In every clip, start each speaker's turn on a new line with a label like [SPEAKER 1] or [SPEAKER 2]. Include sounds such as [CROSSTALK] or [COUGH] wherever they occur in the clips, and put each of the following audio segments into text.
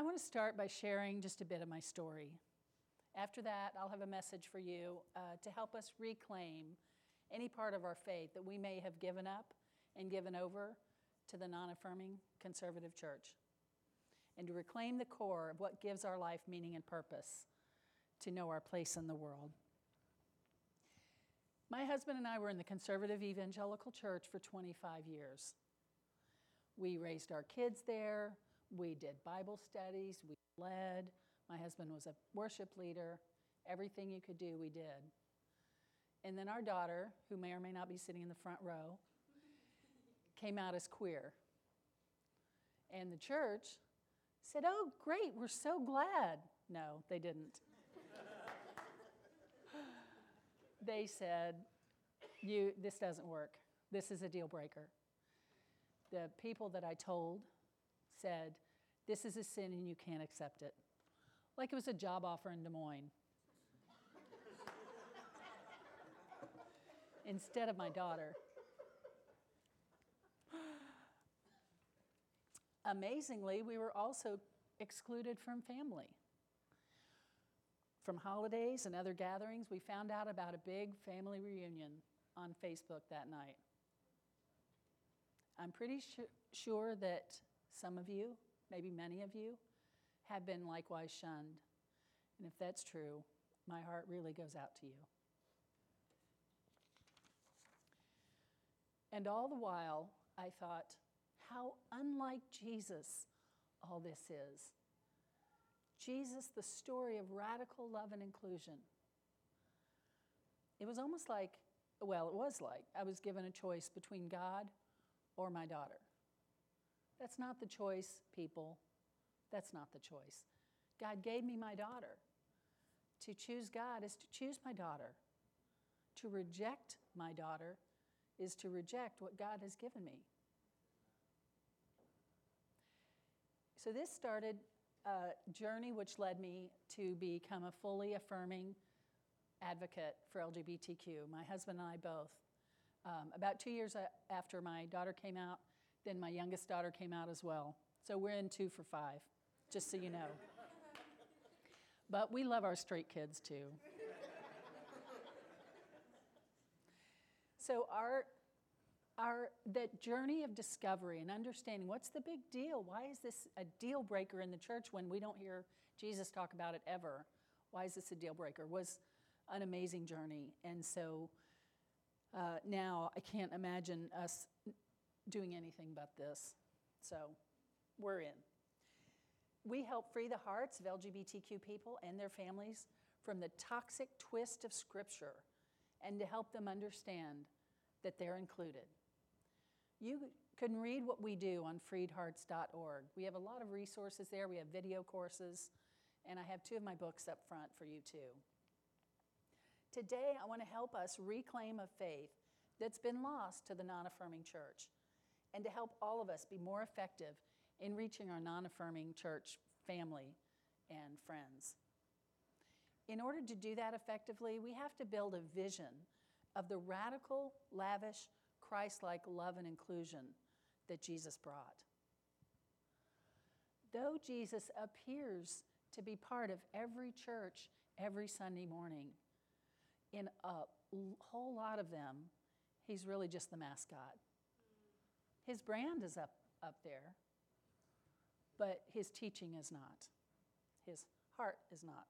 [SPEAKER 1] I want to start by sharing just a bit of my story. After that, I'll have a message for you uh, to help us reclaim any part of our faith that we may have given up and given over to the non affirming conservative church, and to reclaim the core of what gives our life meaning and purpose, to know our place in the world. My husband and I were in the conservative evangelical church for 25 years. We raised our kids there, we did Bible studies, we led. My husband was a worship leader. Everything you could do, we did. And then our daughter, who may or may not be sitting in the front row, came out as queer. And the church said, Oh, great, we're so glad. No, they didn't. [LAUGHS] they said, you, This doesn't work. This is a deal breaker. The people that I told said, This is a sin and you can't accept it. Like it was a job offer in Des Moines. [LAUGHS] instead of my daughter. Amazingly, we were also excluded from family. From holidays and other gatherings, we found out about a big family reunion on Facebook that night. I'm pretty sure that some of you, maybe many of you, have been likewise shunned. And if that's true, my heart really goes out to you. And all the while, I thought, how unlike Jesus all this is. Jesus, the story of radical love and inclusion. It was almost like, well, it was like I was given a choice between God or my daughter. That's not the choice, people. That's not the choice. God gave me my daughter. To choose God is to choose my daughter. To reject my daughter is to reject what God has given me. So, this started a journey which led me to become a fully affirming advocate for LGBTQ, my husband and I both. Um, about two years after my daughter came out, then my youngest daughter came out as well. So, we're in two for five, just so you know. but we love our straight kids too. So our our that journey of discovery and understanding what's the big deal? Why is this a deal breaker in the church when we don't hear Jesus talk about it ever? Why is this a deal breaker? Was an amazing journey, and so uh, now I can't imagine us doing anything but this. So we're in. We help free the hearts of LGBTQ people and their families from the toxic twist of Scripture and to help them understand that they're included. You can read what we do on freedhearts.org. We have a lot of resources there. We have video courses, and I have two of my books up front for you too. Today, I want to help us reclaim a faith that's been lost to the non affirming church and to help all of us be more effective in reaching our non affirming church family and friends. In order to do that effectively, we have to build a vision of the radical, lavish, Christ like love and inclusion that Jesus brought. Though Jesus appears to be part of every church every Sunday morning, in a whole lot of them, he's really just the mascot. His brand is up, up there, but his teaching is not. His heart is not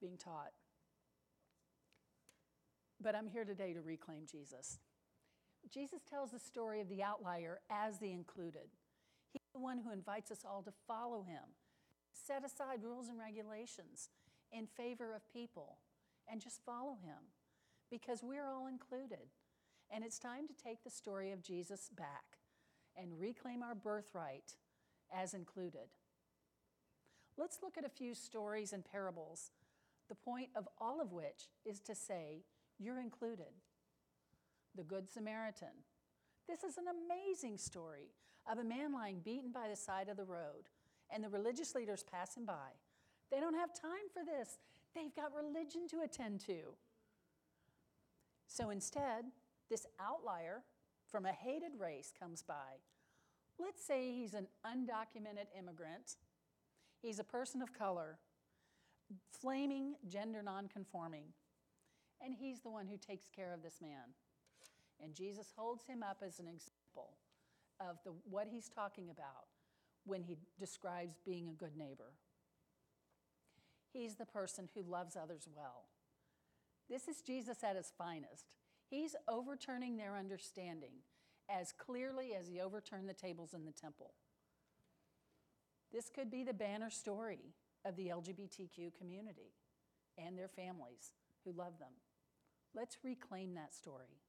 [SPEAKER 1] being taught. But I'm here today to reclaim Jesus. Jesus tells the story of the outlier as the included. He's the one who invites us all to follow him, set aside rules and regulations in favor of people, and just follow him because we're all included. And it's time to take the story of Jesus back and reclaim our birthright as included. Let's look at a few stories and parables the point of all of which is to say, You're included. The Good Samaritan. This is an amazing story of a man lying beaten by the side of the road, and the religious leaders pass him by. They don't have time for this, they've got religion to attend to. So instead, this outlier from a hated race comes by. Let's say he's an undocumented immigrant He's a person of color, flaming gender nonconforming. And he's the one who takes care of this man. And Jesus holds him up as an example of the, what he's talking about when he describes being a good neighbor. He's the person who loves others well. This is Jesus at his finest. He's overturning their understanding as clearly as he overturned the tables in the temple. This could be the banner story of the LGBTQ community and their families who love them. Let's reclaim that story.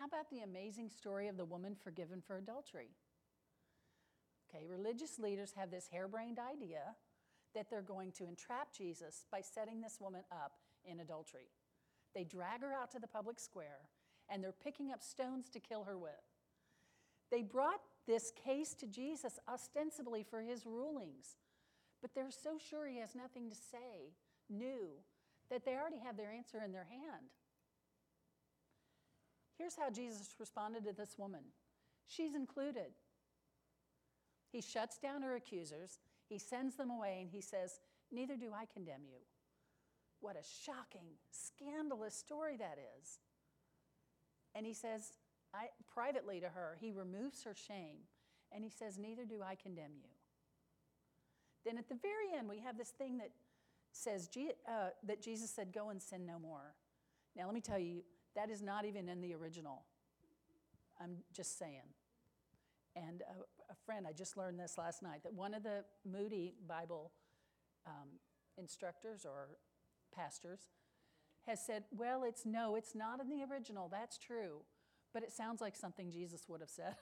[SPEAKER 1] How about the amazing story of the woman forgiven for adultery? Okay, religious leaders have this harebrained idea that they're going to entrap Jesus by setting this woman up in adultery. They drag her out to the public square and they're picking up stones to kill her with. They brought this case to Jesus ostensibly for his rulings, but they're so sure he has nothing to say new that they already have their answer in their hand. Here's how Jesus responded to this woman she's included. He shuts down her accusers, he sends them away, and he says, Neither do I condemn you. What a shocking, scandalous story that is. And he says, I, privately to her, he removes her shame, and he says, Neither do I condemn you. Then at the very end, we have this thing that says uh, that Jesus said, Go and sin no more. Now, let me tell you, that is not even in the original. I'm just saying. And a, a friend, I just learned this last night, that one of the Moody Bible um, instructors or pastors has said, Well, it's no, it's not in the original. That's true. But it sounds like something Jesus would have said.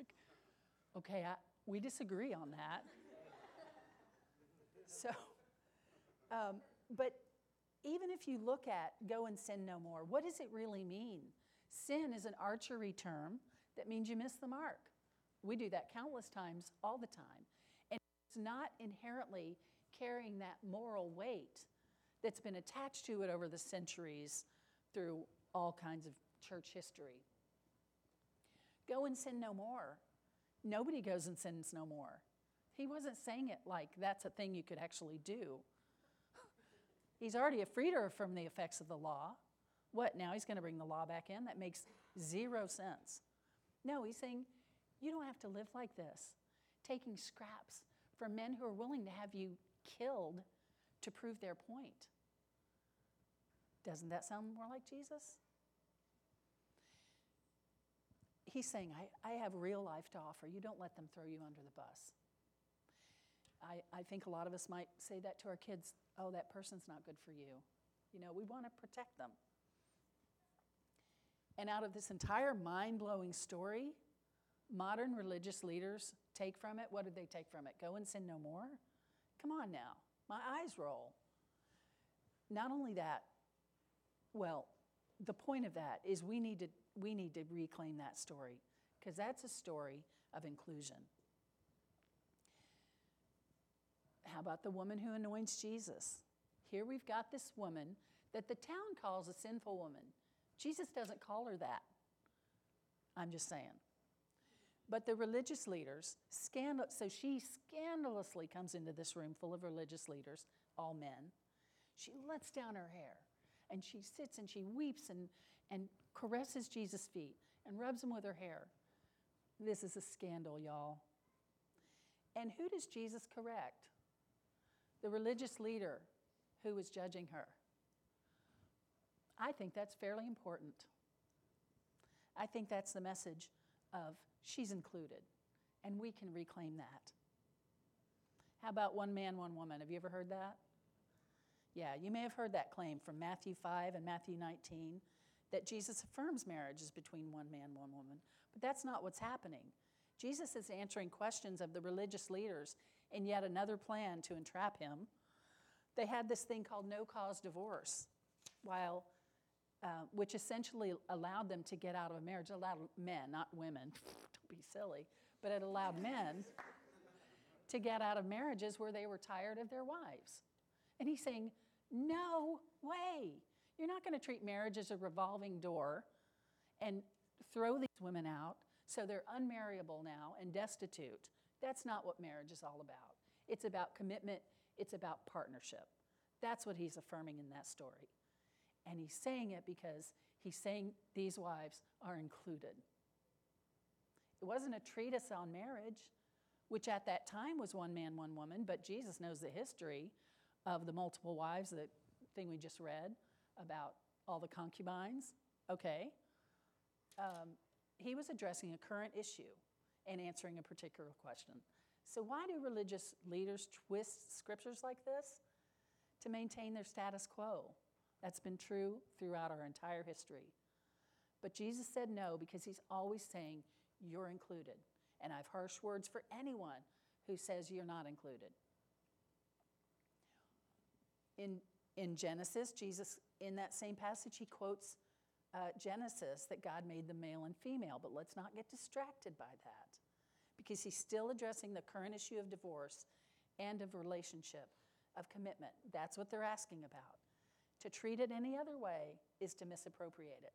[SPEAKER 1] [LAUGHS] okay, I, we disagree on that. [LAUGHS] so, um, but even if you look at go and sin no more, what does it really mean? Sin is an archery term that means you miss the mark. We do that countless times all the time. And it's not inherently carrying that moral weight that's been attached to it over the centuries through all kinds of church history. Go and sin no more. Nobody goes and sins no more. He wasn't saying it like that's a thing you could actually do. [LAUGHS] He's already a freeder from the effects of the law. What, now he's going to bring the law back in? That makes zero sense. No, he's saying you don't have to live like this, taking scraps from men who are willing to have you killed to prove their point. Doesn't that sound more like Jesus? He's saying, I, I have real life to offer. You don't let them throw you under the bus. I, I think a lot of us might say that to our kids oh, that person's not good for you. You know, we want to protect them. And out of this entire mind blowing story, modern religious leaders take from it what did they take from it? Go and sin no more? Come on now. My eyes roll. Not only that, well, the point of that is we need to, we need to reclaim that story because that's a story of inclusion. How about the woman who anoints Jesus? Here we've got this woman that the town calls a sinful woman. Jesus doesn't call her that. I'm just saying. But the religious leaders, scandal, so she scandalously comes into this room full of religious leaders, all men. She lets down her hair and she sits and she weeps and, and caresses Jesus' feet and rubs them with her hair. This is a scandal, y'all. And who does Jesus correct? The religious leader who was judging her. I think that's fairly important. I think that's the message of she's included, and we can reclaim that. How about one man, one woman? Have you ever heard that? Yeah, you may have heard that claim from Matthew 5 and Matthew 19 that Jesus affirms marriage is between one man, one woman. But that's not what's happening. Jesus is answering questions of the religious leaders in yet another plan to entrap him. They had this thing called no cause divorce, while, uh, which essentially allowed them to get out of a marriage, allowed men, not women, be silly, but it allowed men to get out of marriages where they were tired of their wives. And he's saying, No way. You're not going to treat marriage as a revolving door and throw these women out so they're unmarriable now and destitute. That's not what marriage is all about. it's about commitment, it's about partnership. That's what he's affirming in that story. And he's saying it because he's saying these wives are included. It wasn't a treatise on marriage, which at that time was one man, one woman, but Jesus knows the history of the multiple wives, the thing we just read about all the concubines. Okay. Um, he was addressing a current issue and answering a particular question. So, why do religious leaders twist scriptures like this? To maintain their status quo. That's been true throughout our entire history. But Jesus said no because he's always saying, You're included. And I've harsh words for anyone who says you're not included. In, in Genesis, Jesus, in that same passage, he quotes uh, Genesis that God made the male and female, but let's not get distracted by that because he's still addressing the current issue of divorce and of relationship, of commitment. That's what they're asking about. To treat it any other way is to misappropriate it.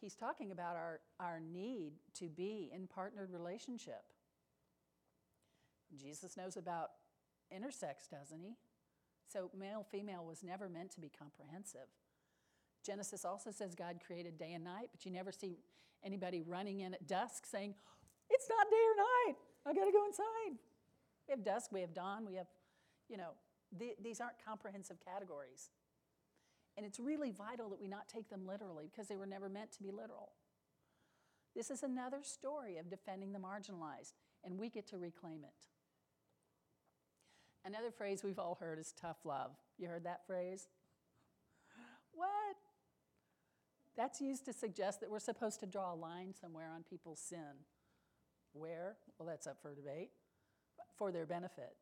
[SPEAKER 1] He's talking about our, our need to be in partnered relationship. Jesus knows about intersex, doesn't he? So male female was never meant to be comprehensive. Genesis also says God created day and night, but you never see anybody running in at dusk saying, It's not day or night. I got to go inside. We have dusk, we have dawn, we have, you know, these aren't comprehensive categories. And it's really vital that we not take them literally because they were never meant to be literal. This is another story of defending the marginalized, and we get to reclaim it. Another phrase we've all heard is tough love. You heard that phrase? What? That's used to suggest that we're supposed to draw a line somewhere on people's sin. Where? Well, that's up for debate, for their benefit.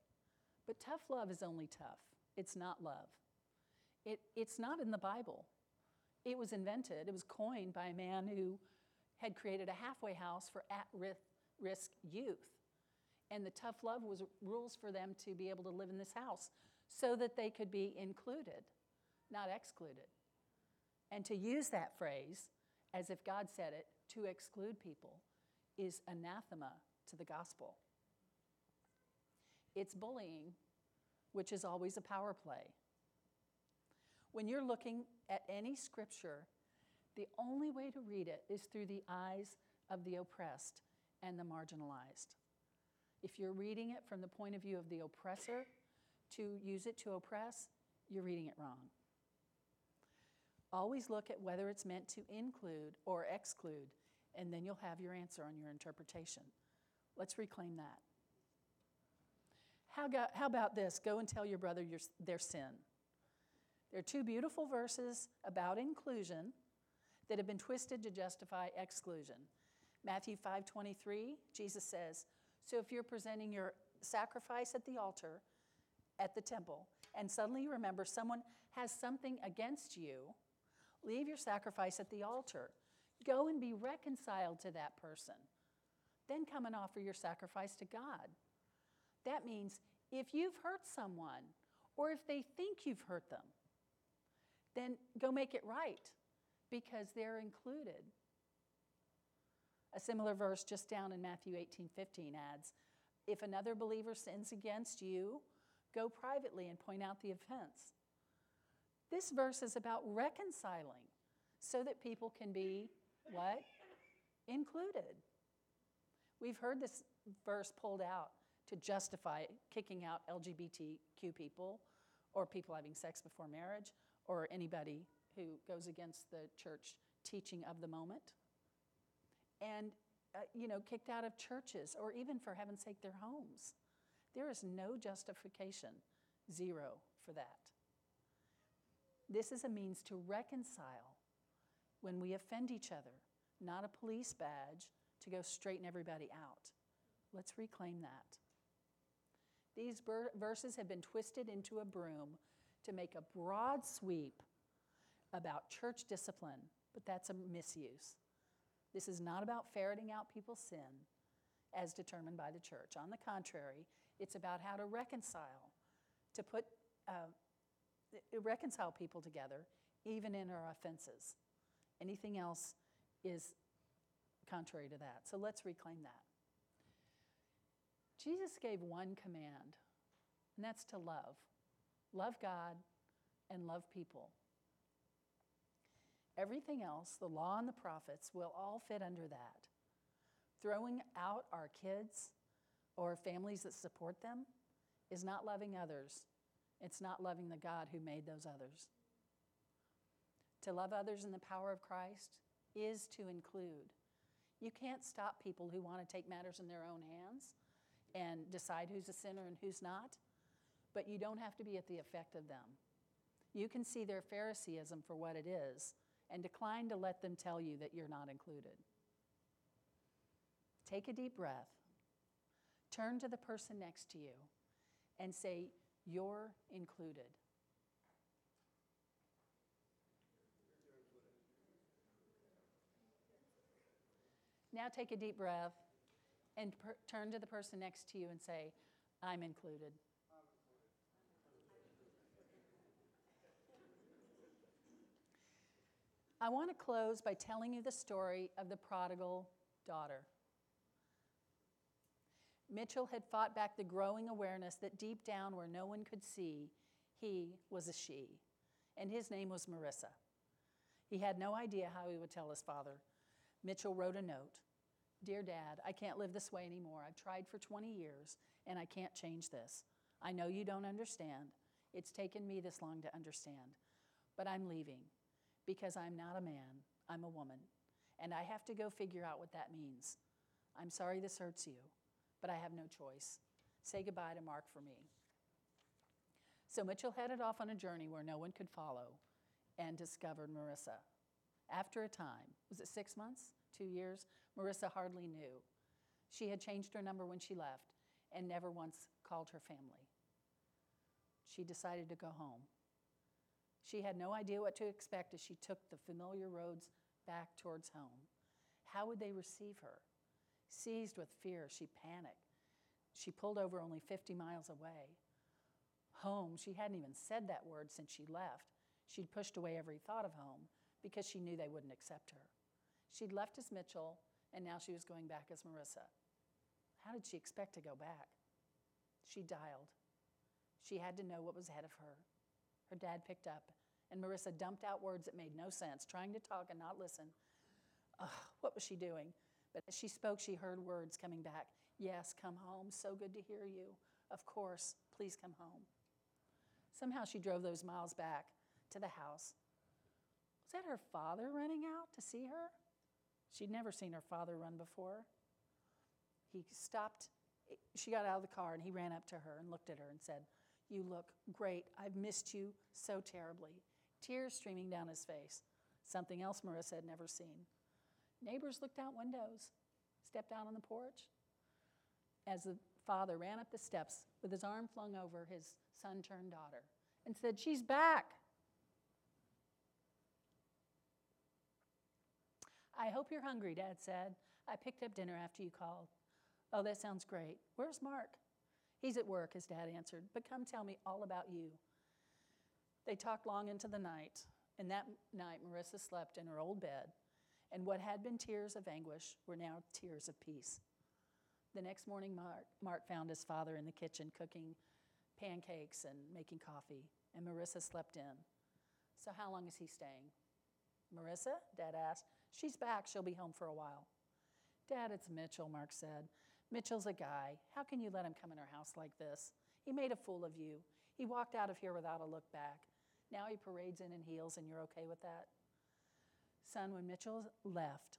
[SPEAKER 1] But tough love is only tough, it's not love. It, it's not in the Bible. It was invented, it was coined by a man who had created a halfway house for at risk youth. And the tough love was rules for them to be able to live in this house so that they could be included, not excluded. And to use that phrase as if God said it to exclude people is anathema to the gospel. It's bullying, which is always a power play. When you're looking at any scripture, the only way to read it is through the eyes of the oppressed and the marginalized. If you're reading it from the point of view of the oppressor to use it to oppress, you're reading it wrong. Always look at whether it's meant to include or exclude, and then you'll have your answer on your interpretation. Let's reclaim that. How, about this? Go and tell your brother your, their sin. There are two beautiful verses about inclusion that have been twisted to justify exclusion. Matthew 5:23, Jesus says, "So if you're presenting your sacrifice at the altar at the temple and suddenly you remember someone has something against you, leave your sacrifice at the altar. Go and be reconciled to that person. Then come and offer your sacrifice to God." That means if you've hurt someone or if they think you've hurt them, then go make it right because they're included. A similar verse just down in Matthew 18 15 adds, If another believer sins against you, go privately and point out the offense. This verse is about reconciling so that people can be what? Included. We've heard this verse pulled out to justify kicking out LGBTQ people or people having sex before marriage or anybody who goes against the church teaching of the moment. And, uh, you know, kicked out of churches or even, for heaven's sake, their homes. There is no justification, zero, for that. This is a means to reconcile when we offend each other, not a police badge to go straighten everybody out. Let's reclaim that. These ber- verses have been twisted into a broom to make a broad sweep about church discipline, but that's a misuse. This is not about ferreting out people's sin as determined by the church. On the contrary, it's about how to reconcile, to put, uh, reconcile people together, even in our offenses. Anything else is contrary to that. So let's reclaim that. Jesus gave one command, and that's to love. Love God and love people. Everything else, the law and the prophets, will all fit under that. Throwing out our kids or families that support them is not loving others. It's not loving the God who made those others. To love others in the power of Christ is to include. You can't stop people who want to take matters in their own hands and decide who's a sinner and who's not, but you don't have to be at the effect of them. You can see their Phariseeism for what it is and decline to let them tell you that you're not included. Take a deep breath, turn to the person next to you, and say, You're included. Now take a deep breath and per- turn to the person next to you and say, I'm included. I want to close by telling you the story of the prodigal daughter. Mitchell had fought back the growing awareness that deep down where no one could see, he was a she, and his name was Marissa. He had no idea how he would tell his father. Mitchell wrote a note Dear Dad, I can't live this way anymore. I've tried for 20 years, and I can't change this. I know you don't understand. It's taken me this long to understand, but I'm leaving because I'm not a man, I'm a woman, and I have to go figure out what that means. I'm sorry this hurts you, but I have no choice. Say goodbye to Mark for me. So Mitchell headed off on a journey where no one could follow and discovered Marissa. After a time, was it six months, two years? Marissa hardly knew. She had changed her number when she left and never once called her family. She decided to go home. She had no idea what to expect as she took the familiar roads back towards home. How would they receive her? Seized with fear, she panicked. She pulled over only 50 miles away. Home, she hadn't even said that word since she left. She'd pushed away every thought of home because she knew they wouldn't accept her. She'd left as Mitchell, and now she was going back as Marissa. How did she expect to go back? She dialed. She had to know what was ahead of her. Her dad picked up, and Marissa dumped out words that made no sense, trying to talk and not listen. Ugh, what was she doing? But as she spoke, she heard words coming back Yes, come home. So good to hear you. Of course, please come home. Somehow she drove those miles back to the house. Was that her father running out to see her? She'd never seen her father run before. He stopped, she got out of the car, and he ran up to her and looked at her and said, You look great. I've missed you so terribly. Tears streaming down his face. Something else Marissa had never seen. Neighbors looked out windows, stepped out on the porch. As the father ran up the steps with his arm flung over his son turned daughter and said, She's back. I hope you're hungry, Dad said. I picked up dinner after you called. Oh, that sounds great. Where's Mark? He's at work, his dad answered, but come tell me all about you. They talked long into the night, and that night Marissa slept in her old bed, and what had been tears of anguish were now tears of peace. The next morning, Mark, Mark found his father in the kitchen cooking pancakes and making coffee, and Marissa slept in. So, how long is he staying? Marissa? Dad asked. She's back. She'll be home for a while. Dad, it's Mitchell, Mark said. Mitchell's a guy. How can you let him come in our house like this? He made a fool of you. He walked out of here without a look back. Now he parades in in heels, and you're okay with that? Son, when Mitchell left,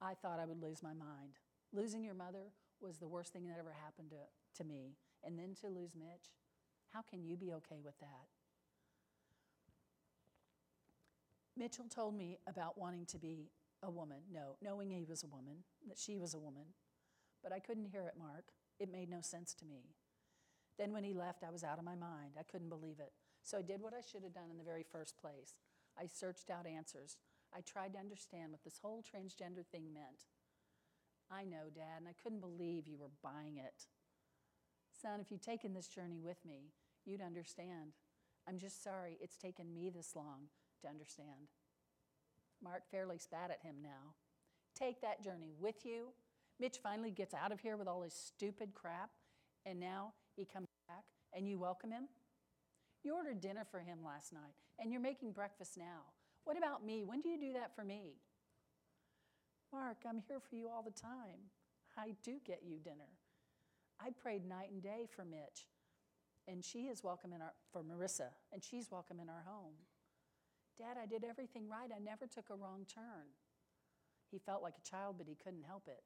[SPEAKER 1] I thought I would lose my mind. Losing your mother was the worst thing that ever happened to, to me. And then to lose Mitch, how can you be okay with that? Mitchell told me about wanting to be a woman. No, knowing he was a woman, that she was a woman. But I couldn't hear it, Mark. It made no sense to me. Then when he left, I was out of my mind. I couldn't believe it. So I did what I should have done in the very first place. I searched out answers. I tried to understand what this whole transgender thing meant. I know, Dad, and I couldn't believe you were buying it. Son, if you'd taken this journey with me, you'd understand. I'm just sorry it's taken me this long to understand. Mark fairly spat at him now. Take that journey with you. Mitch finally gets out of here with all his stupid crap, and now he comes back and you welcome him? You ordered dinner for him last night and you're making breakfast now. What about me? When do you do that for me? Mark, I'm here for you all the time. I do get you dinner. I prayed night and day for Mitch, and she is welcome in our, for Marissa, and she's welcome in our home. Dad, I did everything right. I never took a wrong turn. He felt like a child, but he couldn't help it.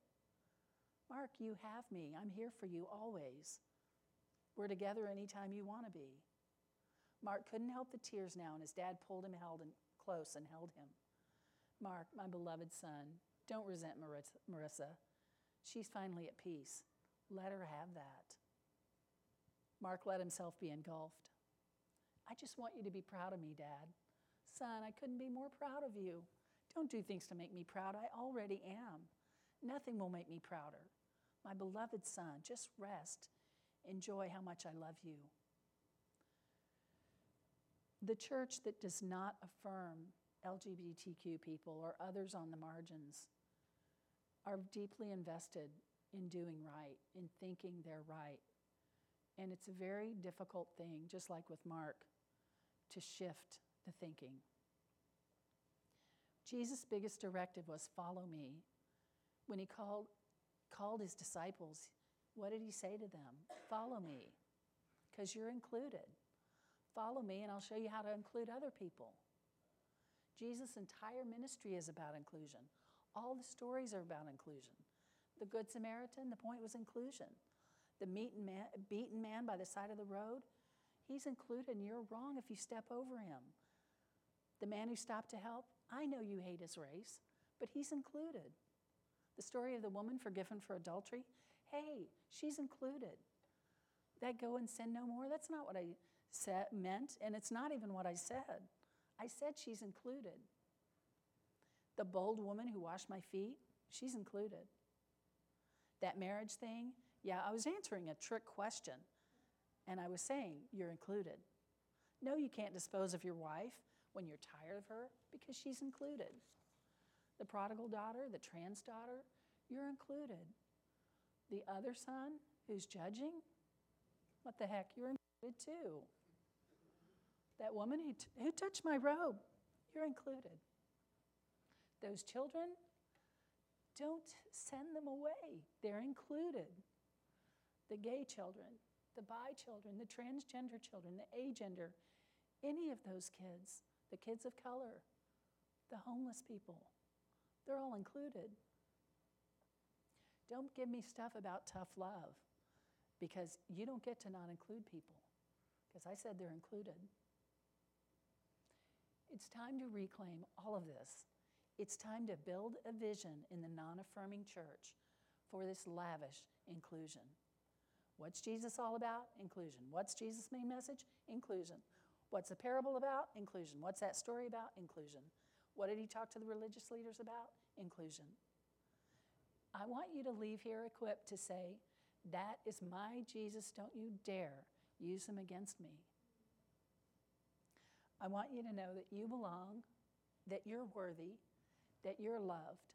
[SPEAKER 1] Mark, you have me. I'm here for you always. We're together anytime you want to be. Mark couldn't help the tears now, and his dad pulled him held him close and held him. Mark, my beloved son, don't resent Marissa. She's finally at peace. Let her have that. Mark let himself be engulfed. I just want you to be proud of me, Dad. Son, I couldn't be more proud of you. Don't do things to make me proud. I already am. Nothing will make me prouder. My beloved son, just rest. Enjoy how much I love you. The church that does not affirm LGBTQ people or others on the margins are deeply invested in doing right, in thinking they're right. And it's a very difficult thing, just like with Mark, to shift the thinking. Jesus' biggest directive was follow me. When he called, called his disciples, what did he say to them? Follow me, because you're included. Follow me, and I'll show you how to include other people. Jesus' entire ministry is about inclusion. All the stories are about inclusion. The Good Samaritan, the point was inclusion. The man, beaten man by the side of the road, he's included, and you're wrong if you step over him. The man who stopped to help, I know you hate his race, but he's included. The story of the woman forgiven for adultery, hey, she's included. That go and sin no more, that's not what I said, meant, and it's not even what I said. I said she's included. The bold woman who washed my feet, she's included. That marriage thing, yeah, I was answering a trick question, and I was saying, you're included. No, you can't dispose of your wife when you're tired of her because she's included. The prodigal daughter, the trans daughter, you're included. The other son who's judging, what the heck, you're included too. That woman who, t- who touched my robe, you're included. Those children, don't send them away. They're included. The gay children, the bi children, the transgender children, the agender, any of those kids, the kids of color, the homeless people, they're all included. Don't give me stuff about tough love because you don't get to not include people because I said they're included. It's time to reclaim all of this. It's time to build a vision in the non affirming church for this lavish inclusion. What's Jesus all about? Inclusion. What's Jesus' main message? Inclusion. What's the parable about? Inclusion. What's that story about? Inclusion. What did he talk to the religious leaders about? Inclusion. I want you to leave here equipped to say, That is my Jesus. Don't you dare use him against me. I want you to know that you belong, that you're worthy, that you're loved.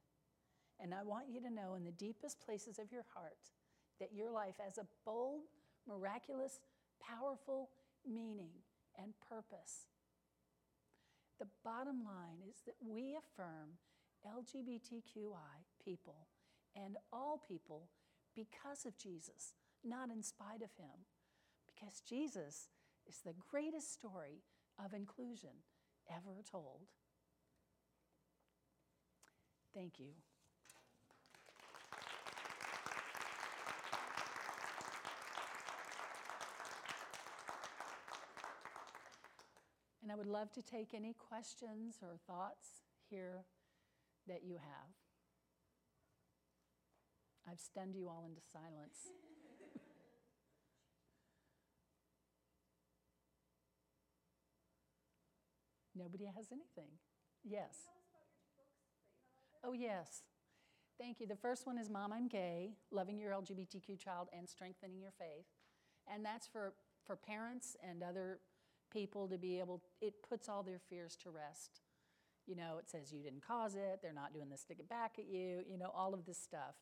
[SPEAKER 1] And I want you to know in the deepest places of your heart that your life has a bold, miraculous, powerful meaning and purpose. The bottom line is that we affirm LGBTQI people and all people because of Jesus, not in spite of him. Because Jesus is the greatest story of inclusion ever told. Thank you. And I would love to take any questions or thoughts here that you have. I've stunned you all into silence. [LAUGHS] Nobody has anything. Yes. Oh, yes. Thank you. The first one is Mom, I'm Gay, Loving Your LGBTQ Child and Strengthening Your Faith. And that's for, for parents and other people to be able, it puts all their fears to rest. You know, it says you didn't cause it, they're not doing this to get back at you, you know, all of this stuff.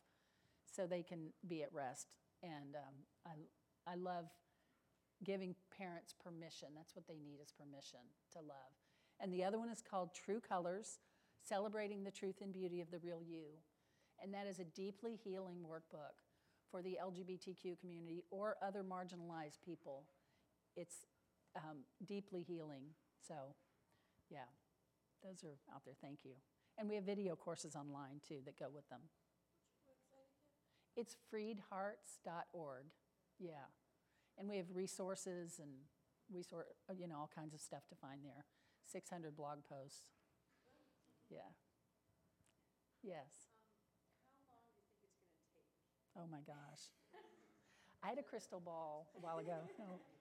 [SPEAKER 1] So they can be at rest. And um, I, I love giving parents permission. That's what they need is permission to love. And the other one is called True Colors Celebrating the Truth and Beauty of the Real You. And that is a deeply healing workbook for the LGBTQ community or other marginalized people. It's um, deeply healing. So, yeah, those are out there. Thank you. And we have video courses online too that go with them. It's freedhearts.org. Yeah. And we have resources and we sort, you know, all kinds of stuff to find there. 600 blog posts. Yeah. Yes. Oh my gosh. [LAUGHS] I had a crystal ball a while ago. No. [LAUGHS]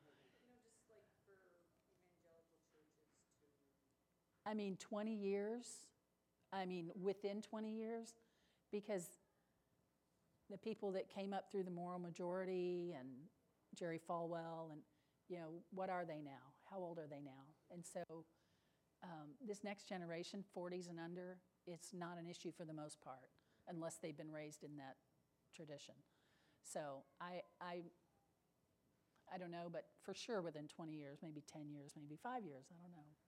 [SPEAKER 1] I mean, 20 years. I mean, within 20 years, because the people that came up through the moral majority and Jerry Falwell, and you know, what are they now? How old are they now? And so, um, this next generation, 40s and under, it's not an issue for the most part, unless they've been raised in that tradition. So I, I, I don't know, but for sure within 20 years, maybe 10 years, maybe five years, I don't know.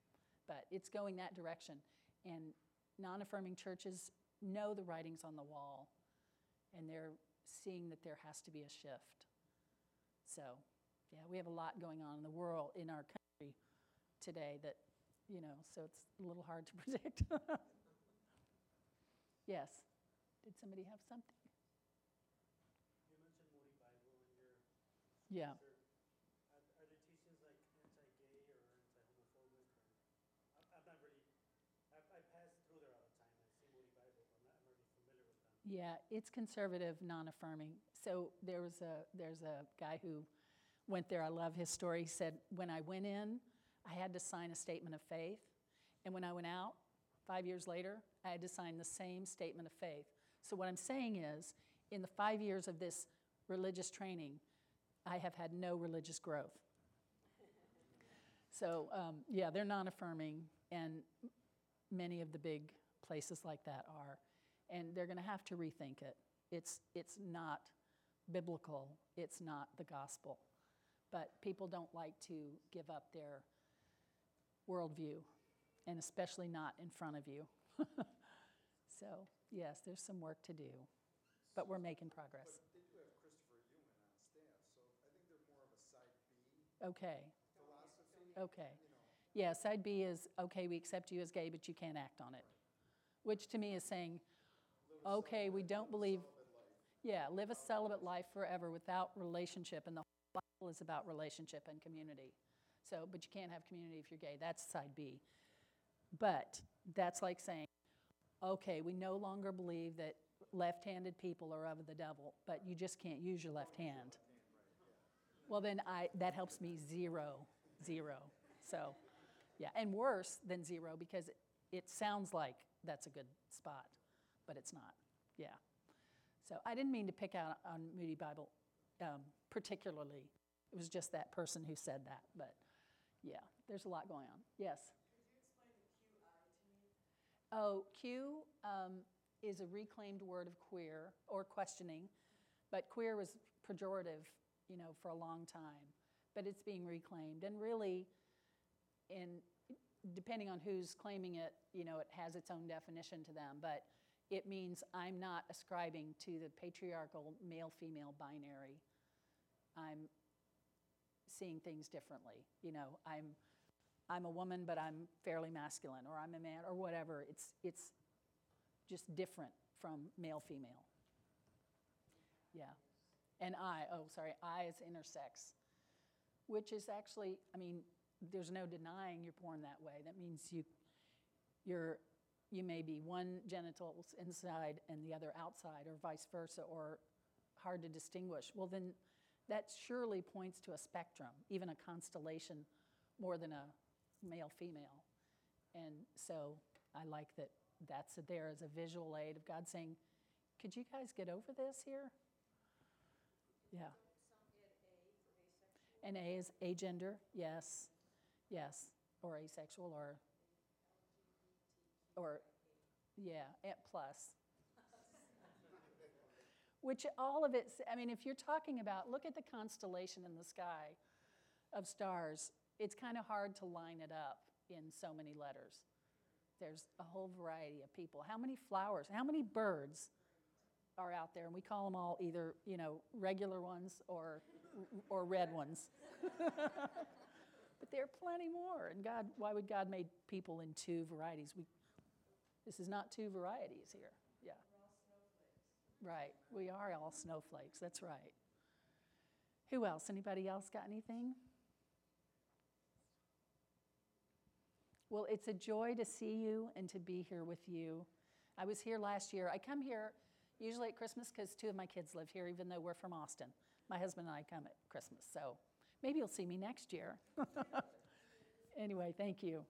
[SPEAKER 1] But it's going that direction. And non affirming churches know the writings on the wall, and they're seeing that there has to be a shift. So, yeah, we have a lot going on in the world, in our country today that, you know, so it's a little hard to [LAUGHS] predict. yes. Did somebody have something?
[SPEAKER 2] You mentioned Moody Bible in your,
[SPEAKER 1] Yeah.
[SPEAKER 2] is there, are, are there teachings like anti-gay or anti-homophobic or? I'm, I'm not really, I, I pass through there all the time, I see Moody Bible, but I'm not really familiar with them.
[SPEAKER 1] Yeah, it's conservative, non-affirming. So there was a there's a guy who went there. I love his story. He said, "When I went in, I had to sign a statement of faith, and when I went out, five years later, I had to sign the same statement of faith." So what I'm saying is, in the five years of this religious training, I have had no religious growth. So um, yeah, they're non-affirming, and many of the big places like that are and they're going to have to rethink it. It's, it's not biblical, it's not the gospel. But people don't like to give up their worldview, and especially not in front of you. [LAUGHS] so, yes, there's some work to do, but we're making progress.
[SPEAKER 3] But they do have Christopher Yuan on staff, so I think they're more of a side B
[SPEAKER 1] Okay,
[SPEAKER 3] philosophy,
[SPEAKER 1] okay.
[SPEAKER 3] you know.
[SPEAKER 1] Yeah, side B is okay, we accept you as gay, but you can't act on it. Which to me is saying, okay, we don't believe, yeah, live a celibate life forever without relationship. And the whole Bible is about relationship and community. So, but you can't have community if you're gay. That's side B. But that's like saying, okay, we no longer believe that left handed people are of the devil, but you just can't use your left hand. Well, then I, that helps me zero, zero. So, yeah, and worse than zero because it, it sounds like that's a good spot, but it's not. Yeah. So I didn't mean to pick out on Moody Bible um, particularly. It was just that person who said that, but yeah, there's a lot going on. Yes. Oh, Q um, is a reclaimed word of queer or questioning, but queer was pejorative, you know, for a long time. But it's being reclaimed, and really, in depending on who's claiming it, you know, it has its own definition to them. But it means I'm not ascribing to the patriarchal male-female binary. I'm seeing things differently. You know, I'm I'm a woman, but I'm fairly masculine, or I'm a man, or whatever. It's, it's just different from male female. Yeah. And I, oh, sorry, I is intersex, which is actually, I mean, there's no denying you're born that way. That means you, you're, you may be one genitals inside and the other outside, or vice versa, or hard to distinguish. Well, then that surely points to a spectrum, even a constellation, more than a male female. And so I like that that's there as a visual aid of God saying, could you guys get over this here? Yeah. And A is agender, yes, yes, or asexual, or, or, yeah, at plus. which all of it, I mean, if you're talking about, look at the constellation in the sky of stars, it's kind of hard to line it up in so many letters. There's a whole variety of people. How many flowers, how many birds are out there? And we call them all either, you know, regular ones or, or red ones. [LAUGHS] but there are plenty more. And God, why would God make people in two varieties? We, this is not two varieties here. Yeah. Right. We are all snowflakes. That's right. Who else? Anybody else got anything? Well, it's a joy to see you and to be here with you. I was here last year. I come here usually at Christmas because two of my kids live here, even though we're from Austin. My husband and I come at Christmas, so maybe you'll see me next year. [LAUGHS] anyway, thank you.